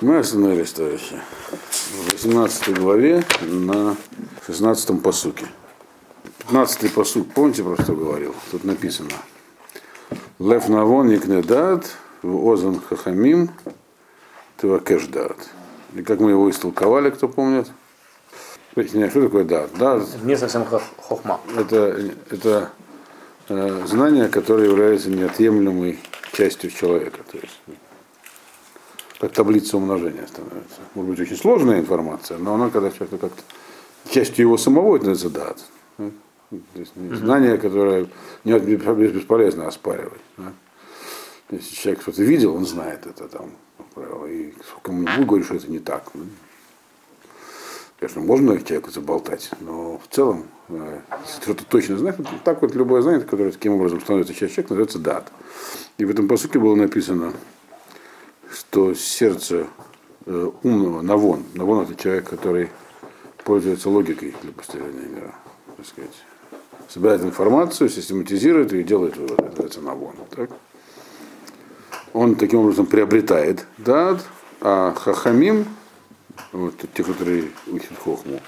Мы остановились, товарищи, в 18 главе на 16 посуке. 15 посук, помните, про что говорил? Тут написано. Лев навон никнедат, в озан хахамим, тывакеш дат. И как мы его истолковали, кто помнит? Нет, что такое дат? Дат Не совсем хох- хохма. это, это э, знание, которое является неотъемлемой частью человека. То есть, как таблица умножения становится. Может быть, очень сложная информация, но она, когда человек как-то частью его самого, это? То есть, знание, которое не бесполезно оспаривать. да. Если человек что-то видел, он знает это там, правило, и будет говорить, что это не так. да. Конечно, можно человеку заболтать, но в целом, э, если кто-то точно знает, вот так вот любое знание, которое таким образом становится частью человека, называется дат. И в этом посылке было написано, что сердце э, умного, навон, навон это человек, который пользуется логикой для постижения мира, так сказать. Собирает информацию, систематизирует и делает выводы, называется навон. Так? Он таким образом приобретает дат, а хахамим, вот те, которые учат хохму,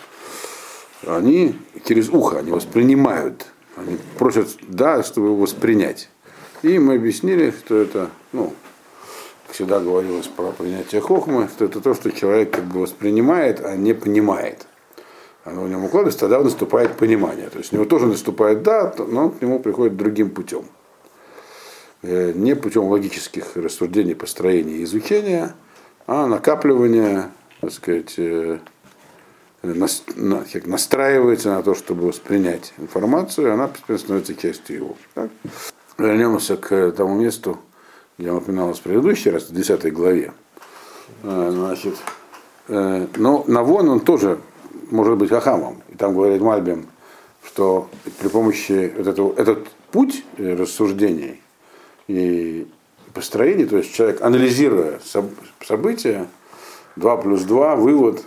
они через ухо, они воспринимают, они просят да, чтобы его воспринять. И мы объяснили, что это, ну, всегда говорилось про принятие хохмы, что это то, что человек как бы воспринимает, а не понимает. Оно в нем укладывается, тогда наступает понимание. То есть у него тоже наступает да, но к нему приходит другим путем. Э, Не путем логических рассуждений, построения и изучения, а накапливания, так сказать, э, настраивается на то, чтобы воспринять информацию, и она постепенно становится частью его. Так? Вернемся к тому месту, где упоминалось в предыдущий раз, в 10 главе. Э, Значит, э, но Навон он тоже может быть хахамом. И там говорит Мальбим, что при помощи вот этого, этот путь э, рассуждений и построений, то есть человек, анализируя соб- события, 2 плюс 2, вывод,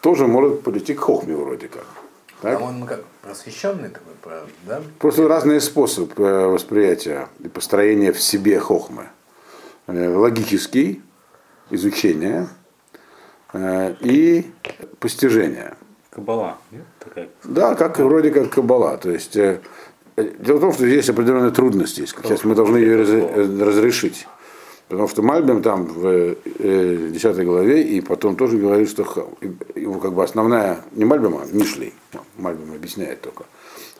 тоже может прийти к хохме вроде как. Так? А он как просвещенный такой, да? Просто разные способы восприятия и построения в себе хохмы. Э, Логический, изучение э, и постижение. Кабала. нет? Такая. Да, как вроде как кабала. То есть э, дело в том, что есть определенные трудности. Сейчас мы должны ее раз- разрешить. Потому что Мальбим там в э, 10 главе и потом тоже говорит, что его как бы основная, не Мальбим, а Мишлей, Мальбим объясняет только,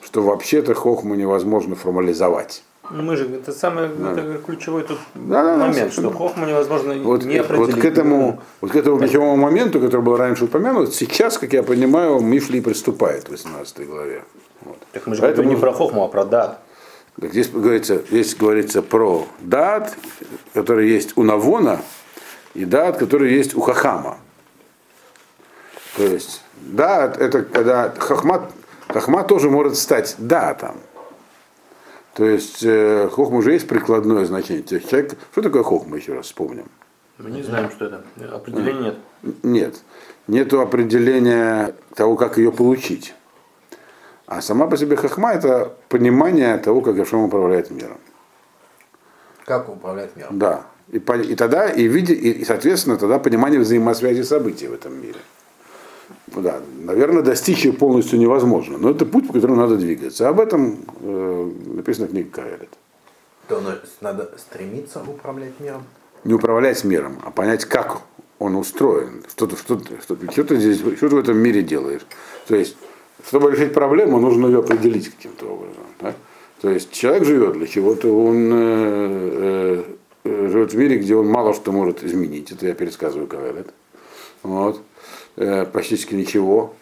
что вообще-то хохму невозможно формализовать. Ну, мы же, это самый это ключевой тут Да-да-да, момент, что совершенно. хохму невозможно Вот, не вот определить. к этому, вот к этому ключевому моменту, который был раньше упомянут, сейчас, как я понимаю, Мишли приступает в 18 главе. Вот. Так мы же Поэтому- говорим не про хохму, а про дат. Так здесь говорится, здесь говорится про дат, который есть у Навона, и дат, который есть у Хахама. То есть дат это когда хахма, хахма тоже может стать датом. То есть э, хохма уже есть прикладное значение. То есть человек, что такое хохма, еще раз вспомним. Мы не знаем, что это. Определения нет. Нет. Нету определения того, как ее получить. А сама по себе хахма это понимание того, как Гашем управляет миром. Как управлять миром? Да. И, и тогда, и, виде, и, и, соответственно, тогда понимание взаимосвязи событий в этом мире. Да, наверное, достичь ее полностью невозможно, но это путь, по которому надо двигаться. Об этом э, написано в книге Каэлит. То ну, надо стремиться управлять миром. Не управлять миром, а понять, как он устроен, что ты, что, ты- что, что ты здесь, что ты в этом мире делаешь. То есть, чтобы решить проблему, нужно ее определить каким-то образом. да? То есть человек живет для чего-то, он э, э, живет в мире, где он мало что может изменить. Это я пересказываю Кавелет. Вот. Э, практически ничего.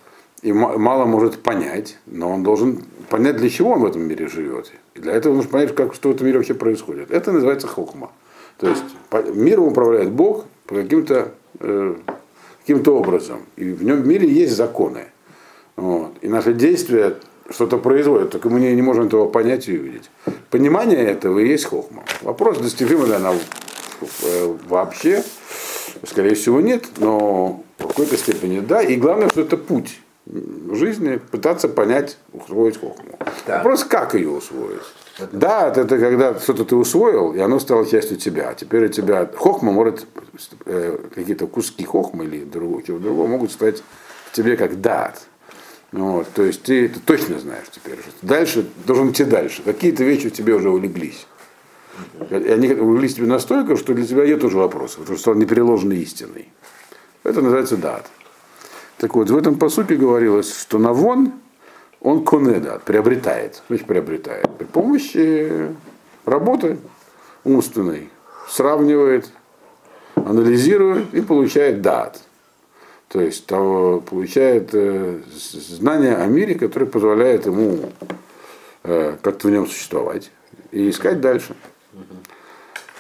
И ма- мало может понять, но он должен понять, для чего он в этом мире живет. И для этого нужно понять, как, что в этом мире вообще происходит. Это называется хохма. То есть миром управляет Бог по каким-то э, каким-то образом. И в нем в мире есть законы. Вот. И наши действия что-то производят, только мы не, не можем этого понять и увидеть. Понимание этого и есть хохма. Вопрос, достижима ли она э, вообще, скорее всего, нет, но в какой-то степени да. И главное, что это путь. жизни пытаться понять, усвоить хохму. Да. Вопрос, как ее усвоить? Да, это, это когда что-то ты усвоил, и оно стало частью тебя. Теперь у тебя хохма может, э, какие-то куски хохмы или другого, чего другого могут стать в тебе как дат. Вот, то есть ты, ты точно знаешь теперь. что Дальше должен идти дальше. Какие-то вещи в тебе уже улеглись. И они улеглись тебе настолько, что для тебя нет уже вопросов, потому что стал непереложенной истиной. Это называется дат. Так вот, в этом посуке говорилось, что Навон, он конеда, приобретает. Значит, приобретает. При помощи работы умственной сравнивает, анализирует и получает дат. То есть того, получает э, знания о мире, которые позволяют ему э, как-то в нем существовать и искать дальше.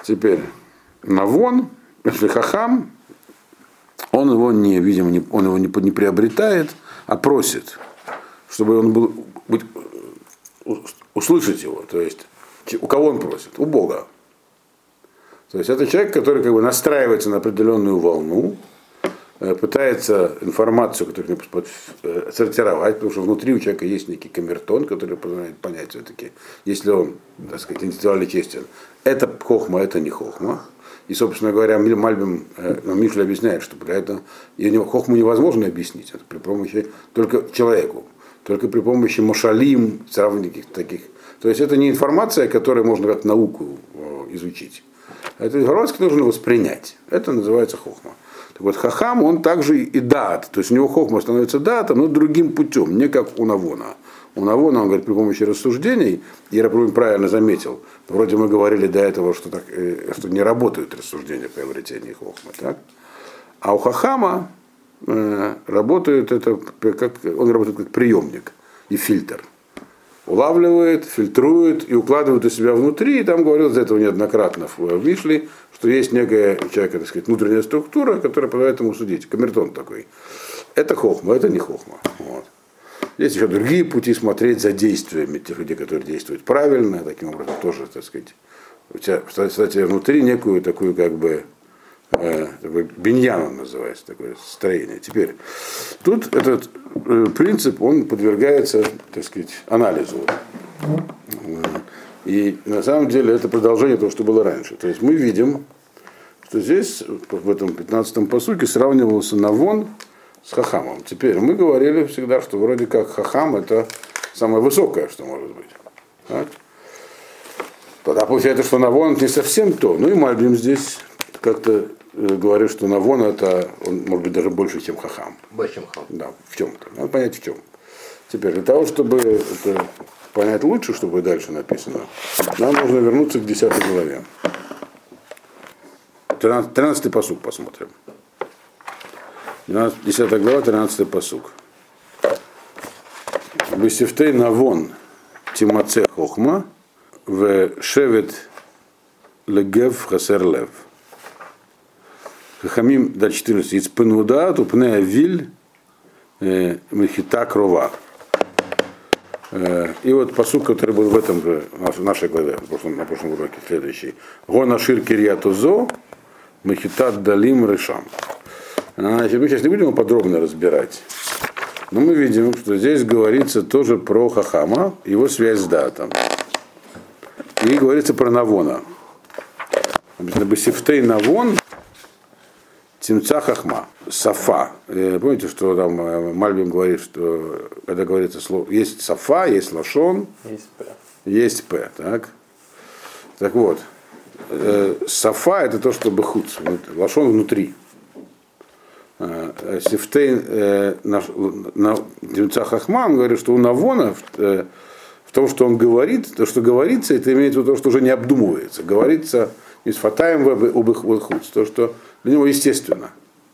Теперь Навон, если Хахам, он его не, видимо, не, он его не, не приобретает, а просит, чтобы он был, быть, услышать его. То есть, у кого он просит? У Бога. То есть это человек, который как бы настраивается на определенную волну, пытается информацию, которую э, сортировать, потому что внутри у человека есть некий камертон, который позволяет понять все-таки, если он, так сказать, интеллектуально честен, это хохма, это не хохма. И, собственно говоря, Мальбим, э, ну, Мишль объясняет, что для этого хохму невозможно объяснить, это при помощи только человеку, только при помощи машалим, сравнений каких-то таких. То есть это не информация, которую можно как науку э, изучить. Это информация, которую нужно воспринять. Это называется хохма. Так вот, хахам, он также и дат. То есть у него хохма становится датом, но другим путем, не как у Навона. У Навона, он говорит, при помощи рассуждений, Рабрун правильно заметил, вроде мы говорили до этого, что, так, э, что не работают рассуждения по приобретении. Так? А у Хахама э, работает это, как, он работает как приемник и фильтр улавливает, фильтрует и укладывает у себя внутри. И там говорилось до этого неоднократно в Вишли, что есть некая у человека, так сказать, внутренняя структура, которая позволяет ему судить. Камертон такой. Это хохма, это не хохма. Вот. Есть еще другие пути смотреть за действиями тех людей, которые действуют правильно, таким образом тоже, так сказать, у тебя, кстати, внутри некую такую как бы э, он называется, такое строение. Теперь, тут этот э, принцип, он подвергается, так сказать, анализу. И на самом деле это продолжение того, что было раньше. То есть мы видим, что здесь, в этом 15-м посуке, сравнивался Навон с Хахамом. Теперь мы говорили всегда, что вроде как Хахам это самое высокое, что может быть. Так? Тогда получается, что Навон не совсем то. Ну и Мальбим здесь как-то э, говорит, что Навон это, он может быть даже больше, чем Хахам. Больше, чем хам. Да, в чем-то. Надо понять в чем. Теперь, для того, чтобы это понять лучше, чтобы дальше написано, нам нужно вернуться к 10 главе. 13, 13 посук посмотрим. 12, 10 глава, 13 посук. Бесифтей навон тимаце хохма в шевет легев хасер лев. Хахамим, да, 14. Ицпенуда, тупне виль, э, мехита крова. Э, И вот посук, который был в этом в нашей главе, в прошлом- на прошлом уроке, следующий. Гона шир кирьятузо, מחיתת דלים רישם. Значит, мы сейчас не будем его подробно разбирать. Но мы видим, что здесь говорится тоже про Хахама, его связь с даатом. И говорится про Навона. Написано, בשפתי נבון, תמצא חכמה, שפה. Э, Помните, что там э, Мальбим говорит, что когда говорится слово, есть שפה, есть לשון, Есть פה. есть פה, так? Так вот, э, Сафа это то, что бахуц, Лашон внутри. Э, Сифтейн э, наш- на Тимца Хахма, он говорит, что у Навона в, э, в том, что он говорит, то, что говорится, это имеется в виду то, что уже не обдумывается. Говорится не с фатаем об их выхуц, то, что для него естественно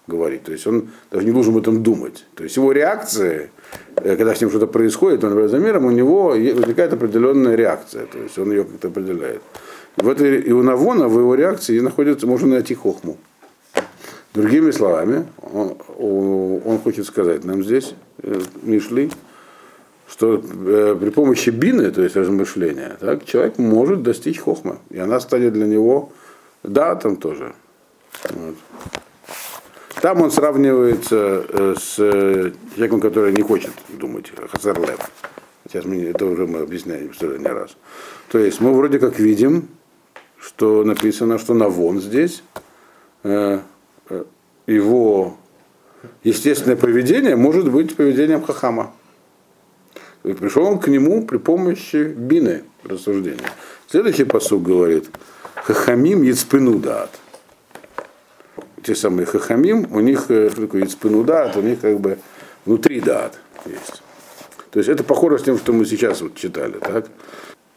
говорить. То есть он даже не должен об этом думать. То есть его реакции, э, когда с ним что-то происходит, он за миром, у него возникает определенная реакция. То есть он ее как-то определяет. В этой, и у Навона в его реакции находится, можно найти хохму. Другими словами, он, он хочет сказать нам здесь, э, Мишли, что э, при помощи бины, то есть размышления, так, человек может достичь хохмы. И она станет для него датом тоже. Вот. там он сравнивается э, с э, человеком, который не хочет думать, Хасар. Сейчас мы, это уже мы объясняли что не раз. То есть мы вроде как видим, что написано, что Навон здесь, э, его естественное поведение может быть поведением Хахама. И пришел он к нему при помощи бины рассуждения. Следующий посуд говорит, Хахамим Яцпину дат. Те самые Хахамим, у них, э, что такое Яцпину дат, у них как бы внутри дат есть. То есть это похоже с тем, что мы сейчас вот читали. Так?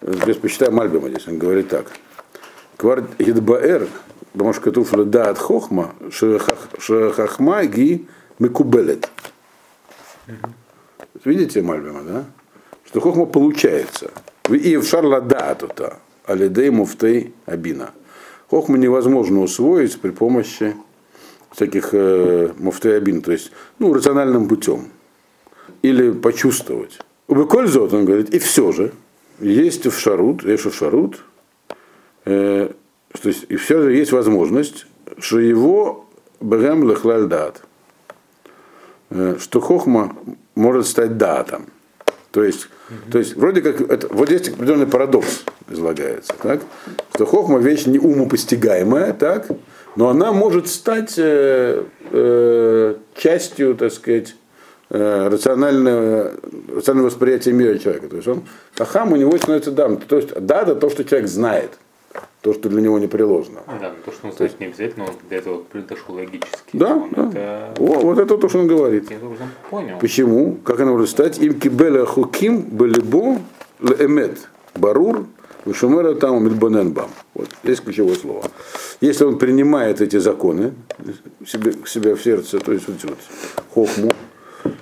Здесь почитаем Альбема здесь, он говорит так. Квар Гидбаэр, Бамашкатуф Дат Хохма, Шахахма Ги Мекубелет. Видите Мальбима, да? Что хохма получается. И в шарлада тута, алидей муфтей абина. Хохму невозможно усвоить при помощи всяких э, муфтей абин, то есть ну, рациональным путем. Или почувствовать. У Бекользот, он говорит, и все же, есть в шарут, в шарут, э, то есть, и все же есть возможность, что его бегем лехлаль дат, э, что хохма может стать датом. То есть, mm-hmm. то есть вроде как, это, вот здесь определенный парадокс излагается, так? что хохма вещь не умопостигаемая, так? Но она может стать э, э, частью, так сказать, э, рационального, рационального восприятия мира человека. То есть он, хахам у него становится дам. То есть дата то, что человек знает то, что для него не приложено. Да, то, что он знает, не обязательно, он для этого произошло логически. Да, он да. Это... О, вот это то, что он говорит. Я уже понял. Почему? Как она может стать? Им кибеля хуким белибо леэмет барур вышумера там мидбоненбам. Вот здесь ключевое слово. Если он принимает эти законы себе, себя в сердце, то есть вот, вот хохму,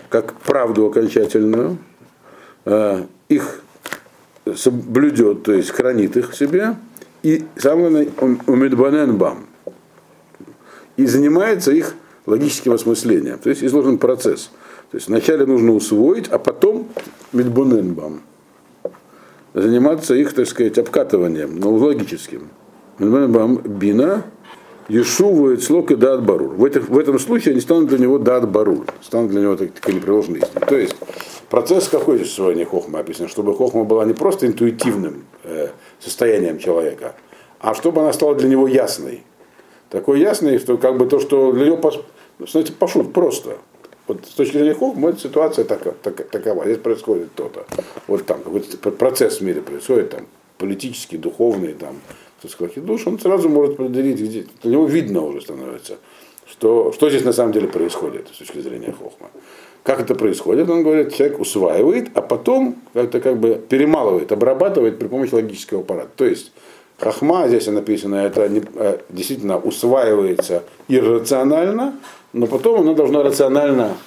как правду окончательную, э, их соблюдет, то есть хранит их в себе, и самое умидбаненбам. И занимается их логическим осмыслением. То есть изложен процесс. То есть вначале нужно усвоить, а потом мидбоненбам. Заниматься их, так сказать, обкатыванием, но логическим. Мидбоненбам бина слог и дат барур. В, этих, в этом случае они станут для него дат барур, станут для него такой непреложной истиной. То есть процесс какой существования хохма описан, чтобы хохма была не просто интуитивным э, состоянием человека, а чтобы она стала для него ясной. Такой ясной, что как бы то, что для него, знаете, пошут просто. Вот с точки зрения хохма, эта ситуация такова, такова. Здесь происходит то-то. Вот там какой-то процесс в мире происходит, там, политический, духовный, там, так сказать, душ, он сразу может определить, где, для него видно уже становится, что, что здесь на самом деле происходит с точки зрения хохма. Как это происходит? Он говорит, человек усваивает, а потом как-то как бы перемалывает, обрабатывает при помощи логического аппарата. То есть хохма, здесь написано, это э, действительно усваивается иррационально, но потом она должна рационально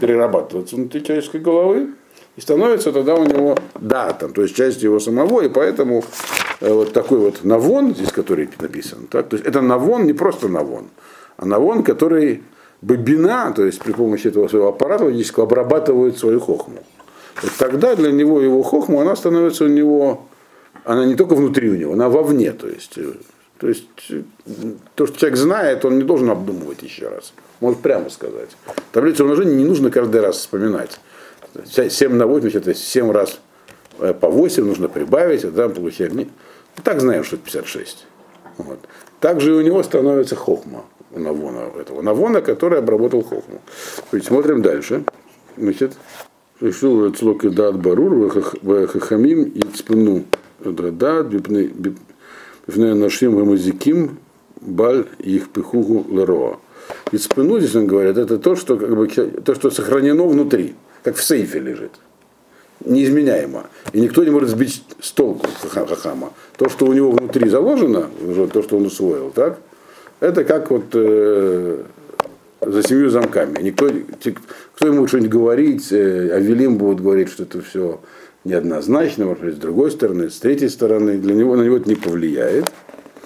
перерабатываться внутри человеческой головы, и становится тогда у него датом, то есть часть его самого, и поэтому э, вот такой вот навон, здесь который написан, так, то есть это навон не просто навон, а навон, который бобина, то есть при помощи этого своего аппарата логического обрабатывает свою хохму. Вот тогда для него его хохму, она становится у него, она не только внутри у него, она вовне, то есть, э, то есть то, что человек знает, он не должен обдумывать еще раз. Может прямо сказать. Таблицу умножения не нужно каждый раз вспоминать. 7 на 8, это 7 раз э, по 8 нужно прибавить, а там получаем. Не... Так знаем, что это 56. Вот. Также и у него становится хохма, у Навона этого. Навона, который обработал хохму. Смотрим дальше. Значит, решил Цлок и Барур, Хахамим и Цпну Дат, Бипней Нашим Мазиким, Баль их пихугу Лероа. И Цпну, здесь он говорит, это то, что, как бы, то, что сохранено внутри как в сейфе лежит. Неизменяемо. И никто не может сбить с толку Хахама. То, что у него внутри заложено, то, что он усвоил, так, это как вот э, за семью замками. Никто, кто ему что-нибудь говорить, э, а Велим будет говорить, что это все неоднозначно, может быть, с другой стороны, с третьей стороны, для него на него это не повлияет.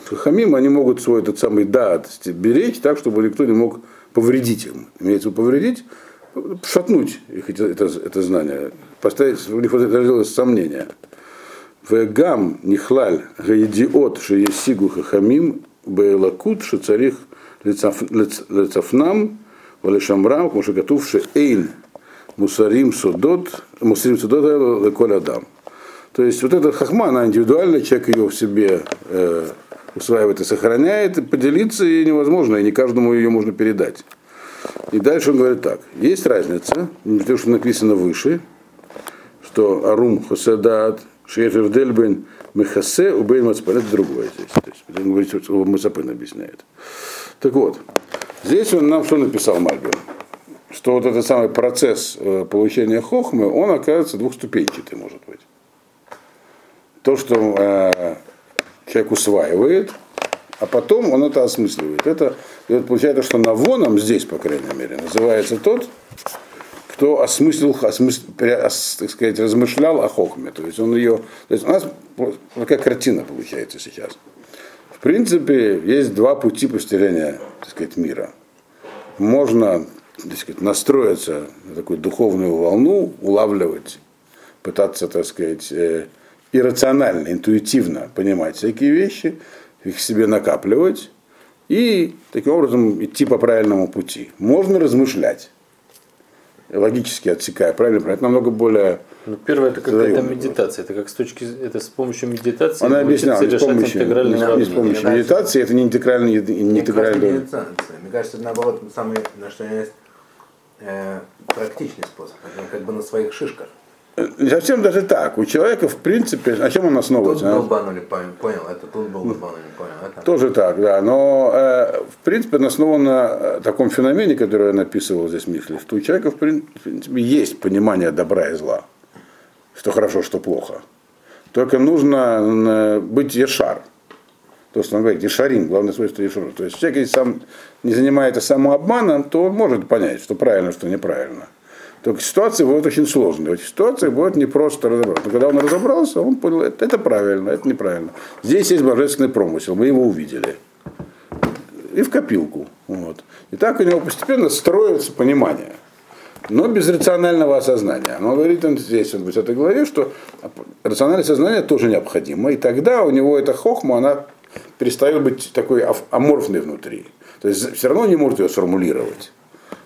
Хахамим, они могут свой этот самый дат беречь так, чтобы никто не мог повредить им. Имеется в виду повредить, шатнуть их это, это, это знание, поставить, у них возразилось сомнение. Вегам нихлаль гаидиот шеесигу хахамим бейлакут шацарих лецафнам, валешамрам, готовши эйн мусарим судот, мусарим судот леколь адам. То есть вот эта хахма, она индивидуальная, человек ее в себе э, усваивает и сохраняет, и поделиться ей невозможно, и не каждому ее можно передать. И дальше он говорит так, есть разница, то, что написано выше, что Арум Хоседат, Шефер Дельбен, Мехасе, Убейн Мацпен, это другое здесь. То есть, он говорит, что Мацапен объясняет. Так вот, здесь он нам что написал Мальбин? Что вот этот самый процесс э, получения хохмы, он оказывается двухступенчатый, может быть. То, что э, человек усваивает, а потом он это осмысливает. Это вот получается, что навоном здесь, по крайней мере, называется тот, кто осмыслил, осмысл, так сказать, размышлял о хохме. То есть он ее. То есть у нас такая картина получается сейчас. В принципе, есть два пути постижения так сказать, мира. Можно так сказать, настроиться на такую духовную волну, улавливать, пытаться, так сказать, э, иррационально, интуитивно понимать всякие вещи, их себе накапливать и таким образом идти по правильному пути. Можно размышлять, логически отсекая, правильно? Это намного более ну, первое это какая-то медитация. Это как с точки это с помощью медитации Она объясняла, не с помощью, не, не с помощью медитации, это не интегральный, не интегральный. Мне кажется, это наоборот самый, на что есть э, практичный способ. Как бы на своих шишках. Не совсем даже так. У человека, в принципе, на чем он основывается? Тут был банули, понял, это тут был банули, понял. Это. Тоже так, да. Но, э, в принципе, он основан на таком феномене, который я написывал здесь Михлев, что у человека, в принципе, есть понимание добра и зла. Что хорошо, что плохо. Только нужно быть ешар. То, что он говорит, ешарим, главное свойство ешара. То есть человек, если сам не занимается самообманом, то он может понять, что правильно, что неправильно. Только ситуации будут очень сложные. В этих ситуациях будет не просто разобраться. Но когда он разобрался, он понял, это, это правильно, это неправильно. Здесь есть божественный промысел, мы его увидели. И в копилку. Вот. И так у него постепенно строится понимание. Но без рационального осознания. Но говорит он здесь, в этой главе, что рациональное сознание тоже необходимо. И тогда у него эта хохма, она перестает быть такой аморфной внутри. То есть все равно не может ее сформулировать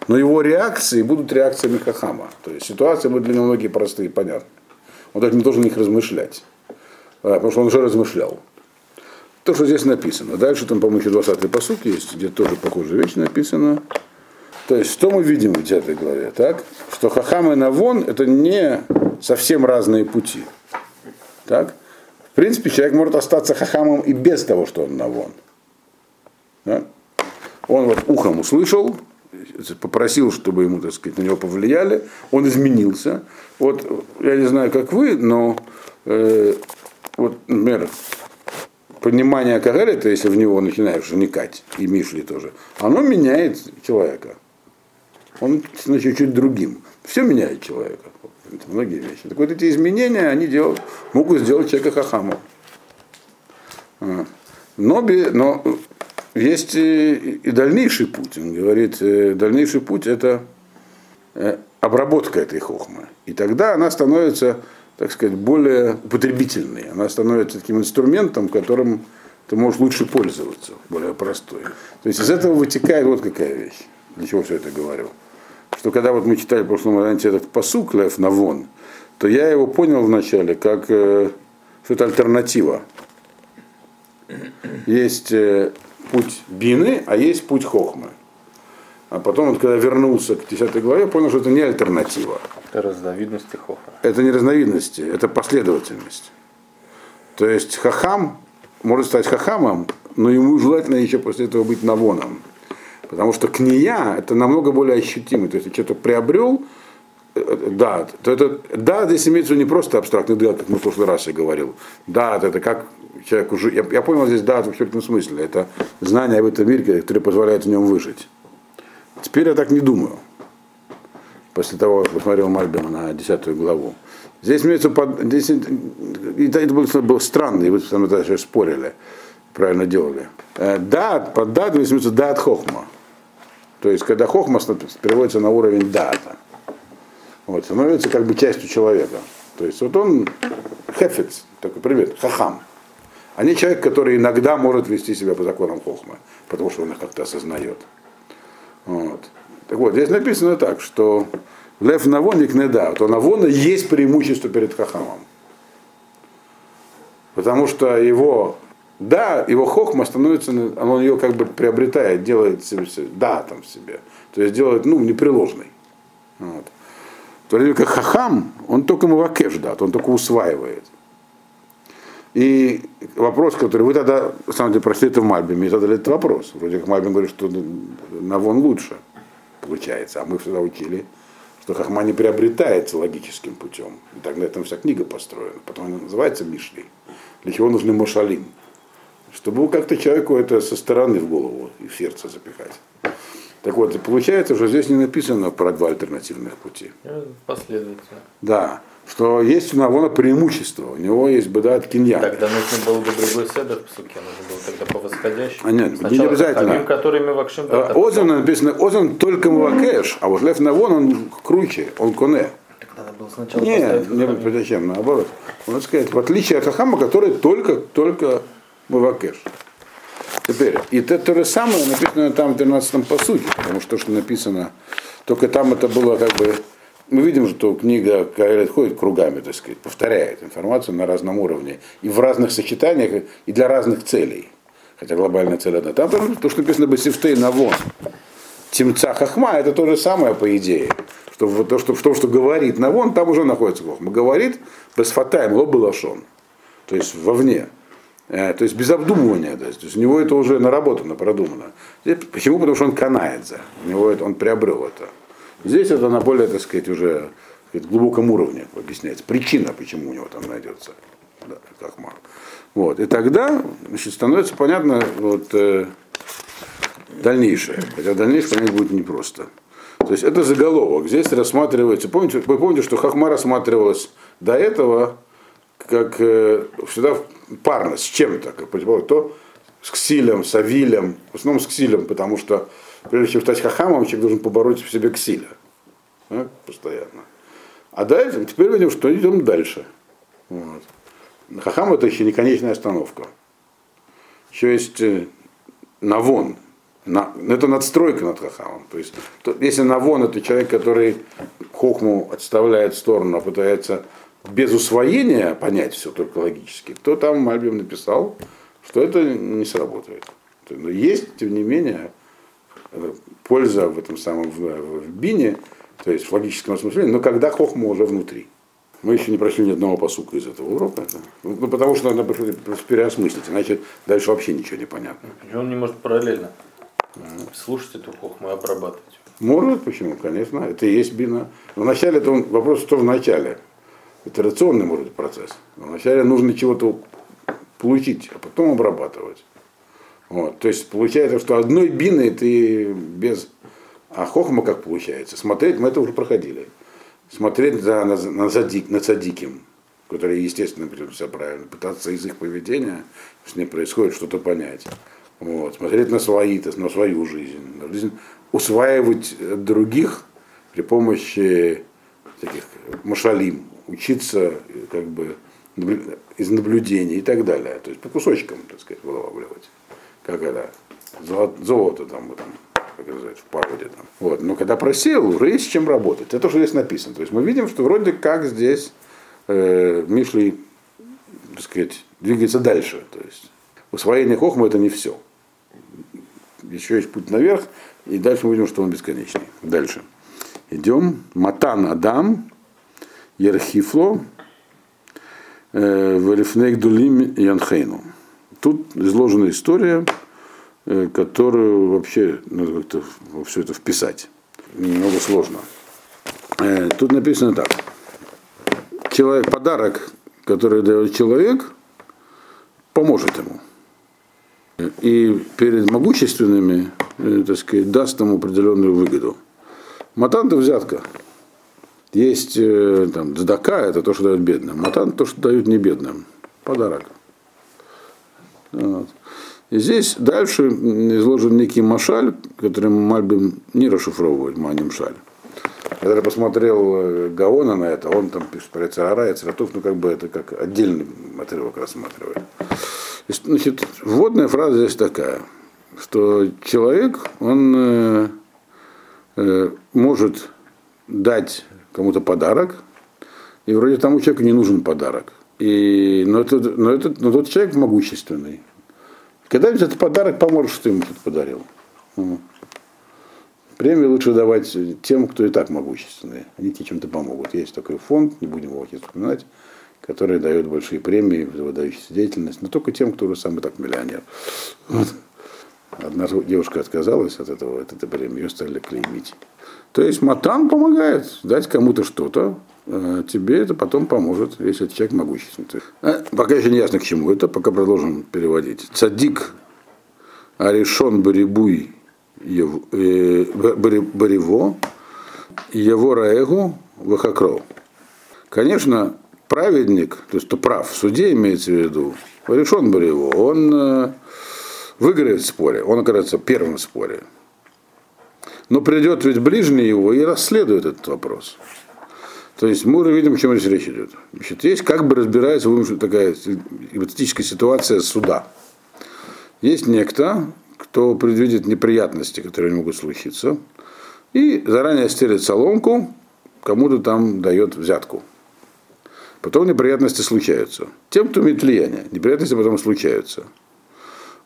но его реакции будут реакциями Хахама. То есть ситуации будут для него многие простые и понятны. Он даже не должен их размышлять, а, потому что он уже размышлял. То, что здесь написано. Дальше там, по-моему, еще 20-й посук есть, где тоже похожая вещь написана. То есть, что мы видим в этой главе? Так? Что Хахам и Навон это не совсем разные пути. Так? Принципе, человек может остаться Хахамом и без того, что он Навон. Да? Он вот ухом услышал, попросил, чтобы ему, так сказать, на него повлияли, он изменился. Вот я не знаю, как вы, но э, вот, например, понимание Кагарета, если в него начинаешь вникать, и Мишли тоже, оно меняет человека. Он становится чуть-чуть другим. Все меняет человека. Многие вещи. Так вот эти изменения, они делают, могут сделать человека хахамом. А. Но, но есть и дальнейший путь. Он говорит, э, дальнейший путь это э, обработка этой хохмы. И тогда она становится, так сказать, более употребительной. Она становится таким инструментом, которым ты можешь лучше пользоваться, более простой. То есть из этого вытекает вот какая вещь. Для чего все это говорю? Что когда вот мы читали в прошлом варианте этот посук Лев Навон, то я его понял вначале как э, что это альтернатива. Есть путь Бины, а есть путь Хохмы. А потом, вот, когда вернулся к 10 главе, понял, что это не альтернатива. Это разновидности Хохма. Это не разновидности, это последовательность. То есть Хахам может стать Хахамом, но ему желательно еще после этого быть Навоном. Потому что кния это намного более ощутимо. То есть, если что-то приобрел, э, да, то это да, здесь имеется не просто абстрактный да, как мы в прошлый раз я говорил. Да, это как человек уже, я, я понял здесь да в абсолютном смысле, это знание об этом мире, которое позволяет в нем выжить. Теперь я так не думаю, после того, как посмотрел Мальбима на 10 главу. Здесь имеется под, здесь, это был, был странно, и вы там даже спорили, правильно делали. Э, да, под да, имеется да от хохма. То есть, когда хохма переводится на уровень дата, вот, становится как бы частью человека. То есть, вот он хефец, такой привет, хахам. а не человек, который иногда может вести себя по законам Хохмы, потому что он их как-то осознает. Вот. Так вот, здесь написано так, что Лев Навоник не да, то Навона есть преимущество перед Хахамом. Потому что его, да, его хохма становится, он ее как бы приобретает, делает себе, да, там в себе. То есть делает, ну, непреложной. Вот. То время как хахам, он только мавакеш дат, он только усваивает. И вопрос, который вы тогда, на самом деле, прошли это в Мальбиме, мне задали этот вопрос. Вроде как Мальбим говорит, что Навон лучше получается, а мы всегда учили, что Хахма не приобретается логическим путем. И так на этом вся книга построена. Потом она называется Мишли. Для чего нужны Мошалим? Чтобы как-то человеку это со стороны в голову и в сердце запихать. Так вот, получается, что здесь не написано про два альтернативных пути. Последовательно. Да что есть у Навона преимущество, у него есть беда от киньян. Тогда нужно было бы другой седер в суке, нужно было тогда по восходящей. А нет, Сначала не обязательно. Хамим, которыми вакшим А, Озон написано, Озон только Мавакеш, а вот Лев Навон, он круче, он коне. Так надо было сначала Нет, не зачем, наоборот. Надо сказать, в отличие от Хахама, который только, только Мавакеш. Теперь, и это то же самое написано там в 13-м посуде, потому что то, что написано, только там это было как бы мы видим, что книга Каэлет ходит кругами, так сказать, повторяет информацию на разном уровне и в разных сочетаниях и для разных целей. Хотя глобальная цель одна. Там то, что написано Басифтей Навон. Тимца Хахма, это то же самое по идее. Что в, то, что, в том, что говорит Навон, там уже находится Хохма. Говорит Басфатаем, Лобылашон. То есть вовне. Э, то есть без обдумывания. То есть, то есть у него это уже наработано, продумано. Почему? Потому что он канает за. У него это, он приобрел это. Здесь это на более, так сказать, уже сказать, глубоком уровне объясняется. Причина, почему у него там найдется да, Хахма. Вот. И тогда значит, становится понятно вот, э, дальнейшее. Хотя дальнейшее понять будет непросто. То есть это заголовок. Здесь рассматривается, помните, вы помните, что Хахма рассматривалась до этого как э, всегда парно, с чем-то, как то с Ксилем, с Авилем, в основном с Ксилем, потому что прежде чем стать хахамом, человек должен побороть в себе Ксиля. Да, постоянно. А дальше, теперь видим, что идем дальше. Вот. Хахам это еще не конечная остановка. Еще есть э, навон. На, это надстройка над хахамом. То есть, то, если навон это человек, который хохму отставляет в сторону, а пытается без усвоения понять все только логически, то там Мальбим написал, что это не сработает. Но есть, тем не менее, польза в этом самом в, в бине, то есть в логическом смысле, но когда хохма уже внутри. Мы еще не прошли ни одного посука из этого урока. Ну, потому что надо переосмыслить, иначе дальше вообще ничего не понятно. Он не может параллельно слушать эту хохму и обрабатывать? Может, почему? Конечно, это и есть бина. Вначале это он, вопрос, что в начале. Это рационный может быть процесс. Вначале нужно чего-то получить, а потом обрабатывать. Вот. То есть получается, что одной бины ты без... А хохма как получается? Смотреть, мы это уже проходили. Смотреть за, на, на, задик, на цадиким, которые, естественно, все правильно, пытаться из их поведения, с ним происходит, что-то понять. Вот. Смотреть на свои, на свою жизнь, на жизнь, усваивать других при помощи таких машалим, учиться как бы из наблюдений и так далее. То есть по кусочкам, так сказать, вылавливать как это, золото, золото там, там как называется, в породе там. Вот. Но когда просел, уже есть с чем работать. Это что здесь написано. То есть мы видим, что вроде как здесь э, Мишли, так сказать, двигается дальше. То есть усвоение хохма это не все. Еще есть путь наверх, и дальше мы видим, что он бесконечный. Дальше. Идем. Матан Адам, Ерхифло, Варифнейк Дулим Янхейну. Тут изложена история, э, которую вообще надо как-то все это вписать. Немного сложно. Э, тут написано так. Человек, подарок, который дает человек, поможет ему. И перед могущественными, э, так сказать, даст ему определенную выгоду. Матан это взятка. Есть там, дздака, это то, что дают бедным. Матан то, что дают не бедным. Подарок. Вот. И здесь дальше изложен некий машаль, который Мальбим не расшифровывает, маним шаль. Когда я посмотрел э, Гаона на это, он там пишет про Царара и Царатуф, ну как бы это как отдельный отрывок рассматривает. Значит, вводная фраза здесь такая, что человек, он э, э, может дать кому-то подарок, и вроде тому человеку не нужен подарок. И, но, это, но, это, но тот человек могущественный. Когда-нибудь этот подарок поможет, что ему кто-то подарил. Ну. Премии лучше давать тем, кто и так могущественный. Они тебе чем-то помогут. Есть такой фонд, не будем его вспоминать, который дает большие премии за выдающуюся деятельность, но только тем, кто уже сам и так миллионер. Вот. Одна девушка отказалась от этого, от этой премии, ее стали клеймить. То есть матан помогает дать кому-то что-то, а тебе это потом поможет, если этот человек могущественный. А, пока еще не ясно, к чему это, пока продолжим переводить. Цадик Аришон Барибуй э, Бариво его Раэгу Вахакро. Конечно, праведник, то есть то прав, в суде имеется в виду, решен Бариво, он э, выиграет в споре, он окажется первым в споре. Но придет ведь ближний его и расследует этот вопрос. То есть мы уже видим, о чем здесь речь идет. Значит, есть как бы разбирается такая гипотетическая ситуация суда. Есть некто, кто предвидит неприятности, которые могут случиться, и заранее стелит соломку, кому-то там дает взятку. Потом неприятности случаются. Тем, кто имеет влияние, неприятности потом случаются.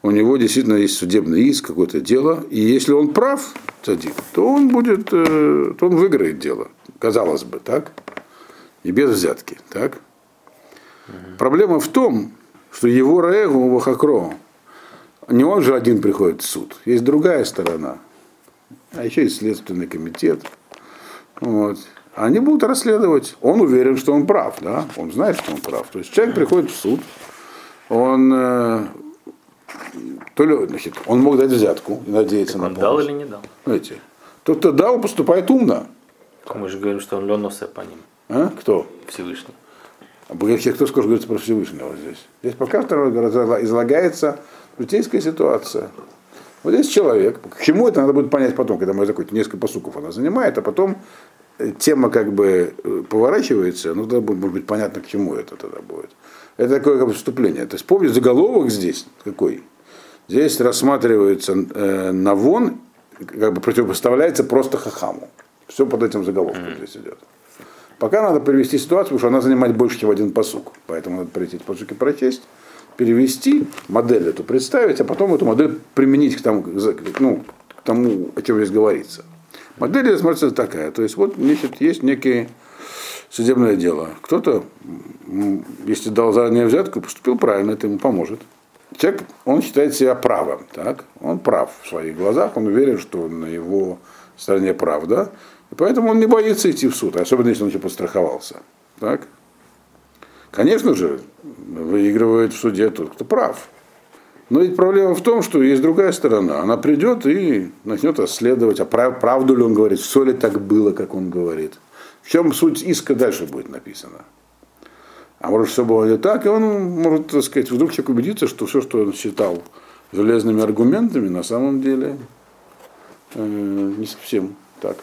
У него действительно есть судебный иск, какое-то дело, и если он прав, садик, то он будет, э, то он выиграет дело казалось бы, так? И без взятки, так? Угу. Проблема в том, что его Раэгу Вахакро, не он же один приходит в суд, есть другая сторона, а еще есть следственный комитет. Вот. Они будут расследовать. Он уверен, что он прав, да? Он знает, что он прав. То есть человек приходит в суд, он э, то ли, значит, он мог дать взятку и надеяться так на он помощь. дал или не дал? Знаете, тот, кто дал, поступает умно. Мы же говорим, что он Леносе по ним. А? Кто? Всевышний. А вообще, кто скажет говорится про Всевышнего здесь? Здесь пока второй излагается житейская ситуация. Вот здесь человек, к чему это надо будет понять потом, когда мы закончим, несколько посуков она занимает, а потом э, тема как бы э, поворачивается, ну тогда будет, может быть понятно, к чему это тогда будет. Это такое как бы вступление. То есть помните заголовок здесь какой? Здесь рассматривается э, навон, как бы противопоставляется просто хахаму. Все под этим заголовком mm. здесь идет. Пока надо перевести ситуацию, потому что она занимает больше, чем один посук. Поэтому надо пройти эти посуки прочесть, перевести, модель эту представить, а потом эту модель применить к тому, ну, к тому о чем здесь говорится. Модель смотрится такая. То есть вот значит, есть некие судебное дело. Кто-то, если дал заранее взятку, поступил правильно, это ему поможет. Человек, он считает себя правым, так? Он прав в своих глазах, он уверен, что на его стороне правда, и поэтому он не боится идти в суд, особенно если он еще подстраховался. Так? Конечно же, выигрывает в суде тот, кто прав. Но ведь проблема в том, что есть другая сторона. Она придет и начнет расследовать, а прав, правду ли он говорит, все ли так было, как он говорит. В чем суть иска дальше будет написано. А может, все было не так, и он может, так сказать, вдруг человек убедиться, что все, что он считал железными аргументами, на самом деле э, не совсем так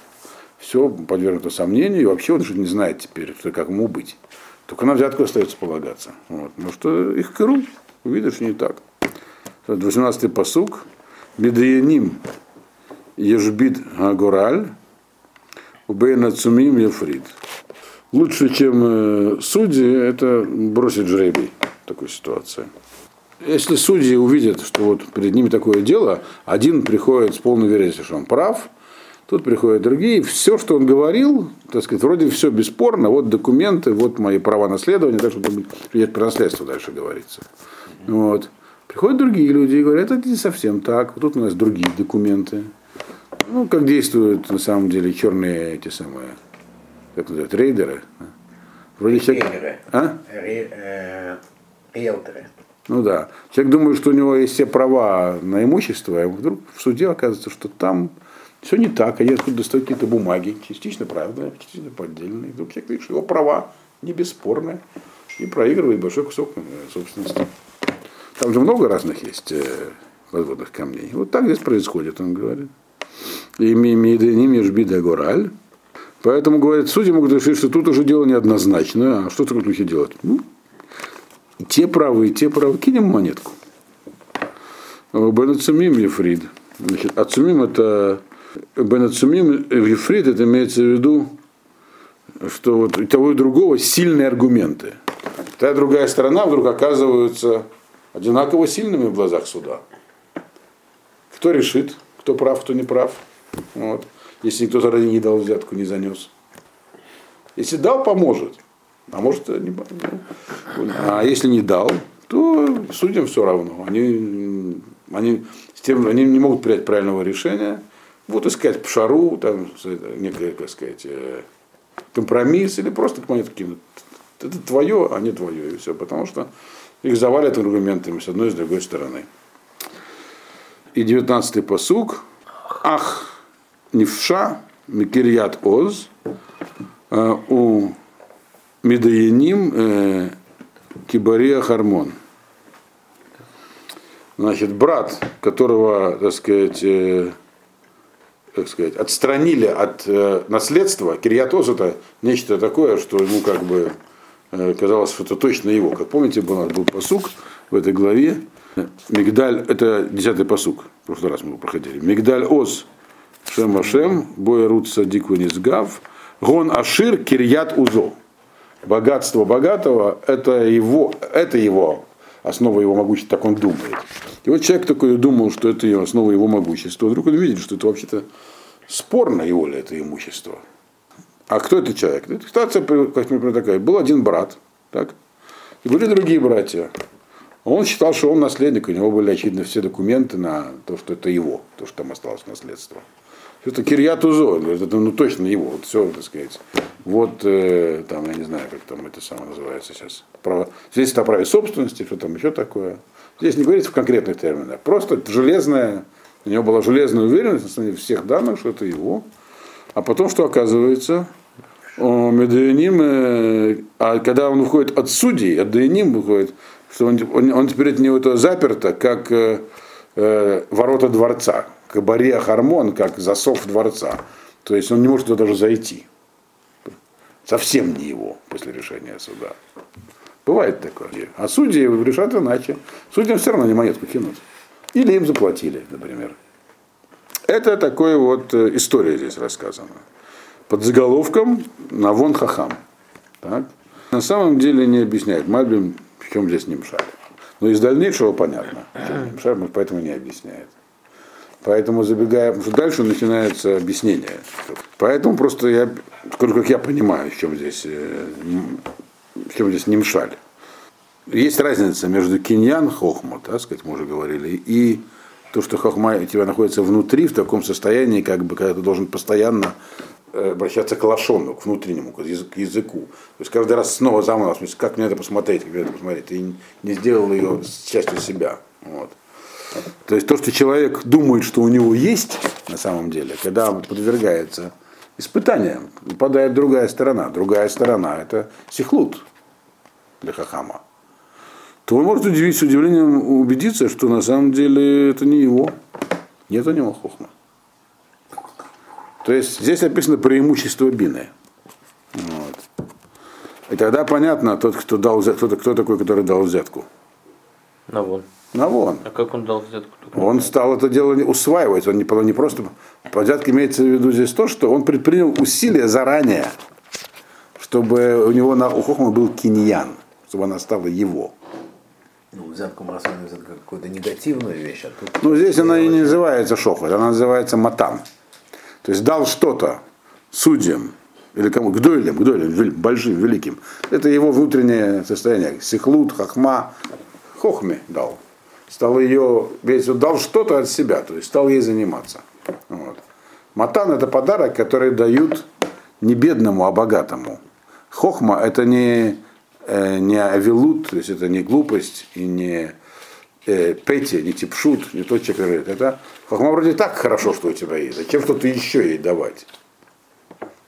все подвергнуто сомнению, и вообще он же не знает теперь, что, как ему быть. Только на взятку остается полагаться. Вот. Потому что их кыру, увидишь, не так. 18-й посук. Бедрияним ежбит агораль, убейна цумим ефрид. Лучше, чем э, судьи, это бросить жребий в такой ситуации. Если судьи увидят, что вот перед ними такое дело, один приходит с полной уверенностью, что он прав, Тут приходят другие, все, что он говорил, так сказать, вроде все бесспорно, вот документы, вот мои права наследования, так что идет про наследство дальше говорится. Вот. Приходят другие люди и говорят, это не совсем так, тут у нас другие документы. Ну, как действуют на самом деле черные эти самые, как называют, рейдеры. Вроде человек... А? Э, риэлторы. Ну да. Человек думает, что у него есть все права на имущество, а вдруг в суде оказывается, что там все не так, они откуда достают какие-то бумаги, частично правильные, частично поддельные. Вдруг человек видит, что его права не бесспорные, и проигрывает большой кусок э, собственности. Там же много разных есть э, подводных камней. Вот так здесь происходит, он говорит. И не жбида гораль. Поэтому, говорит, судьи могут решить, что тут уже дело неоднозначное. А что в таком делать? Ну, те правы, и те правы. Кинем монетку. Бенацумим Ефрид. Значит, Ацумим это Бенацумим Ефрид, это имеется в виду, что вот у того и другого сильные аргументы. Та и другая сторона вдруг оказываются одинаково сильными в глазах суда. Кто решит, кто прав, кто не прав. Вот. Если никто заради не дал взятку, не занес. Если дал, поможет. А может, не, ну, а если не дал, то судьям все равно. Они, они, с тем, они не могут принять правильного решения, будут искать пшару, там, некое, как сказать, э, компромисс или просто монету кинут. Это твое, а не твое, и все. Потому что их завалят аргументами с одной и с другой стороны. И девятнадцатый посук. Ах, Невша, Микирьят Оз, э, у Медаяним э, Кибария Хармон. Значит, брат, которого, так сказать, э, так сказать, отстранили от э, наследства, Кириатоз это нечто такое, что ему как бы э, казалось, что это точно его. Как помните, был, был посук в этой главе. Мигдаль, это десятый посук, в прошлый раз мы его проходили. Мигдаль Оз, Шем Ашем, Боя Рут Садик Гав, Гон Ашир Кирьят Узо. Богатство богатого это его, это его основа его могущества, так он думает. И вот человек такой думал, что это основа его могущества. Вдруг он видит, что это вообще-то спорно его ли это имущество. А кто это человек? Ситуация, как например, такая. Был один брат, так? и были другие братья. Он считал, что он наследник, у него были, очевидно, все документы на то, что это его, то, что там осталось наследство. Это Кирьят Узо, это ну точно его, вот все, так сказать. Вот э, там, я не знаю, как там это самое называется сейчас. Право, здесь это о праве собственности, что там еще такое. Здесь не говорится в конкретных терминах. Просто железная, у него была железная уверенность на основании всех данных, что это его. А потом, что оказывается, Медуяним, э, а когда он выходит от судей, от Дуяним выходит, что он, он, он теперь от него это заперто, как э, э, ворота дворца кабаре Хармон, как засов дворца. То есть он не может туда даже зайти. Совсем не его после решения суда. Бывает такое. А судьи решат иначе. Судьям все равно не монетку кинут. Или им заплатили, например. Это такая вот э, история здесь рассказана. Под заголовком Навон Хахам. Так? На самом деле не объясняет Мальбим, чем здесь Нимшаль. Но из дальнейшего понятно. Нимшаль поэтому не объясняет. Поэтому забегая, что дальше начинается объяснение. Поэтому просто я, как я понимаю, в чем здесь, э, в чем здесь немшаль. Есть разница между киньян хохма, так сказать, мы уже говорили, и то, что хохма у тебя находится внутри, в таком состоянии, как бы, когда ты должен постоянно обращаться к лошону, к внутреннему, к языку. То есть каждый раз снова заново, как мне это посмотреть, как мне это посмотреть. Ты не сделал ее частью себя. Вот. То есть то, что человек думает, что у него есть на самом деле, когда он подвергается испытаниям, попадает другая сторона. Другая сторона – это сихлут для хахама. То он может удивить, с удивлением убедиться, что на самом деле это не его. Нет у него хохма. То есть здесь описано преимущество бины. Вот. И тогда понятно, тот, кто дал кто, кто такой, который дал взятку. Ну вон. Навон. А как он дал взятку? Он стал это дело усваивать. Он не, не просто... По взятке имеется в виду здесь то, что он предпринял усилия заранее, чтобы у него на у Хохма был киньян, чтобы она стала его. Ну, взятку мы рассматриваем как какую-то негативную вещь. А тут ну, здесь она и не называется шохот, она называется матан. То есть дал что-то судьям, или кому, к дойлям, большим, великим. Это его внутреннее состояние. Сихлут, хахма, хохме дал стал ее, весь дал что-то от себя, то есть стал ей заниматься. Вот. Матан это подарок, который дают не бедному, а богатому. Хохма это не, э, не авилут, то есть это не глупость и не э, пети, не типшут, не тот человек, который говорит, это хохма вроде так хорошо, что у тебя есть, зачем что-то еще ей давать?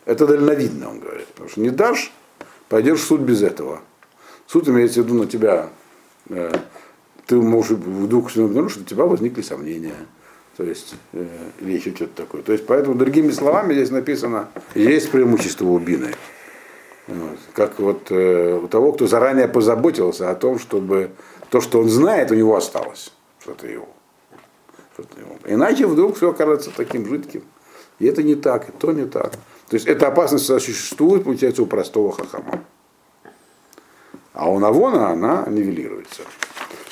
Это дальновидно, он говорит. Потому что не дашь, пойдешь в суд без этого. Суд имеется в виду на тебя э, ты можешь вдруг обнаружить, что у тебя возникли сомнения. То есть, э, или еще что-то такое. То есть, поэтому, другими словами, здесь написано, есть преимущество у бины. Вот. Как вот э, у того, кто заранее позаботился о том, чтобы то, что он знает, у него осталось. Что-то его. Иначе вдруг все окажется таким жидким. И это не так, и то не так. То есть эта опасность существует, получается, у простого хахама. А у Навона она нивелируется.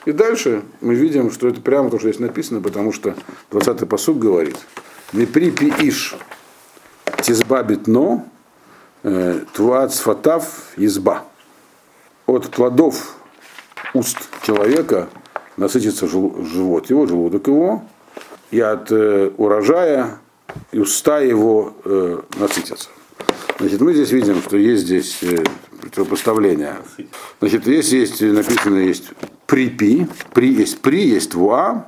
И дальше мы видим, что это прямо то, что здесь написано, потому что 20-й посуд говорит, не припи иш тизбабит но э, туат сфатав изба. От плодов уст человека насытится живот его, желудок его, и от э, урожая и уста его э, насытятся. Значит, мы здесь видим, что есть здесь э, противопоставление. Значит, есть, есть написано, есть припи, при есть при, есть вуа,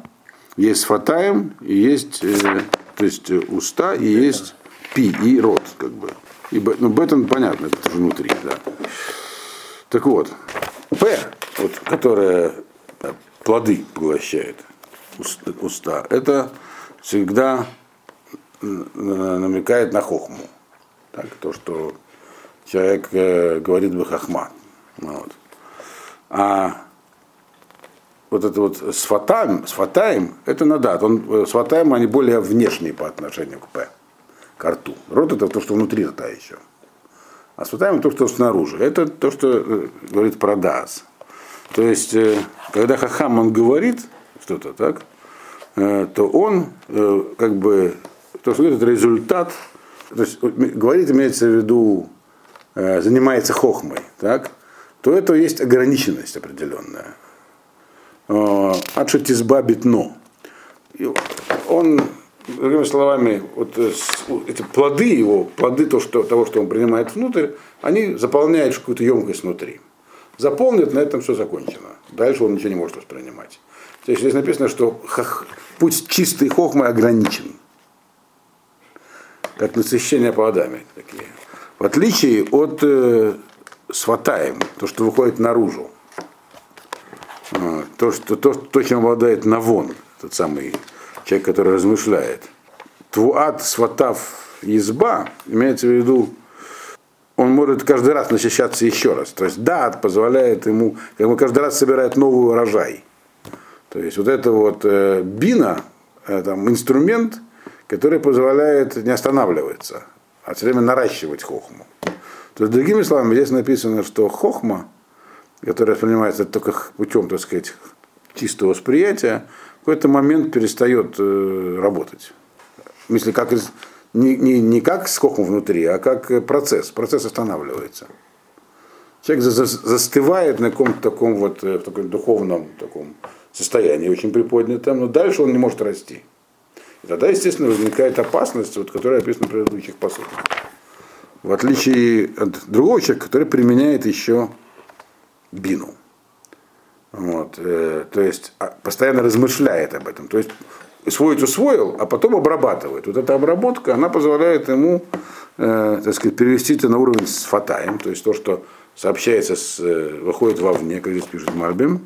есть фатаем, есть, э, то есть э, уста, и есть пи, и рот, как бы. И, ну, бетон понятно, это внутри, да. Так вот, П, вот, которая э, плоды поглощает уста, это всегда намекает на хохму. Так, то, что человек э, говорит бы хахма. Вот. А вот это вот с фатаем, с фатаем это надат. Он, э, с фатаем они более внешние по отношению к П, к рту. Рот это то, что внутри рта еще. А с то, что снаружи. Это то, что э, говорит про дас. То есть, когда хахам он говорит что-то, так, то он как бы то, что это результат, то есть говорит, имеется в виду, э, занимается хохмой, так, то это есть ограниченность определенная. Э, Адшатизба битно. Он, другими словами, вот э, эти плоды его, плоды то, что, того, что он принимает внутрь, они заполняют какую-то емкость внутри. Заполнит, на этом все закончено. Дальше он ничего не может воспринимать. То есть здесь написано, что хох, путь чистой хохмы ограничен как насыщение плодами такие. В отличие от э, сватаем, то, что выходит наружу. А, то, что, то, то, чем обладает Навон, тот самый человек, который размышляет. Твуат сватав изба, имеется в виду, он может каждый раз насыщаться еще раз. То есть дат позволяет ему, как бы каждый раз собирает новый урожай. То есть вот это вот э, бина, э, там, инструмент, который позволяет не останавливаться, а все время наращивать хохму. То есть, другими словами, здесь написано, что хохма, которая воспринимается только путем, так сказать, чистого восприятия, в какой-то момент перестает э, работать. В смысле, как из, не, не, не как с хохмом внутри, а как процесс. Процесс останавливается. Человек за, за, застывает на каком-то таком вот э, в таком духовном таком состоянии, очень приподнятом, но дальше он не может расти. И тогда, естественно, возникает опасность, вот, которая описана в предыдущих посылках. В отличие от другого человека, который применяет еще бину. Вот, э, то есть а, постоянно размышляет об этом. То есть усвоить усвоил, а потом обрабатывает. Вот эта обработка, она позволяет ему, э, так сказать, перевести это на уровень с фатаем, то есть то, что сообщается, с, э, выходит вовне, как здесь пишет Марбим.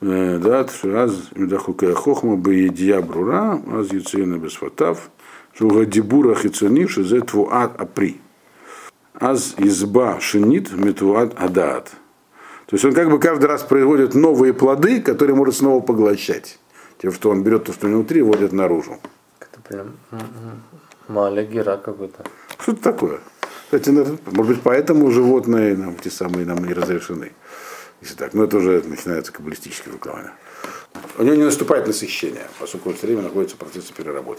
Э, да, раз Юдахука Хохма Баедия Брура, аз Юцина Бесфатав, Шуга Дибура Хицунив, Шизе Апри. Аз изба шинит метуат адаат. То есть он как бы каждый раз производит новые плоды, которые может снова поглощать. Тем, что он берет то, что внутри, и вводит наружу. Это прям малягера какой-то. Что это такое? Кстати, может быть, поэтому животные нам, те самые нам не разрешены. Если так, но это уже начинается каббалистическое выкладывание. У него не наступает насыщение, поскольку все время находится в процессе переработки.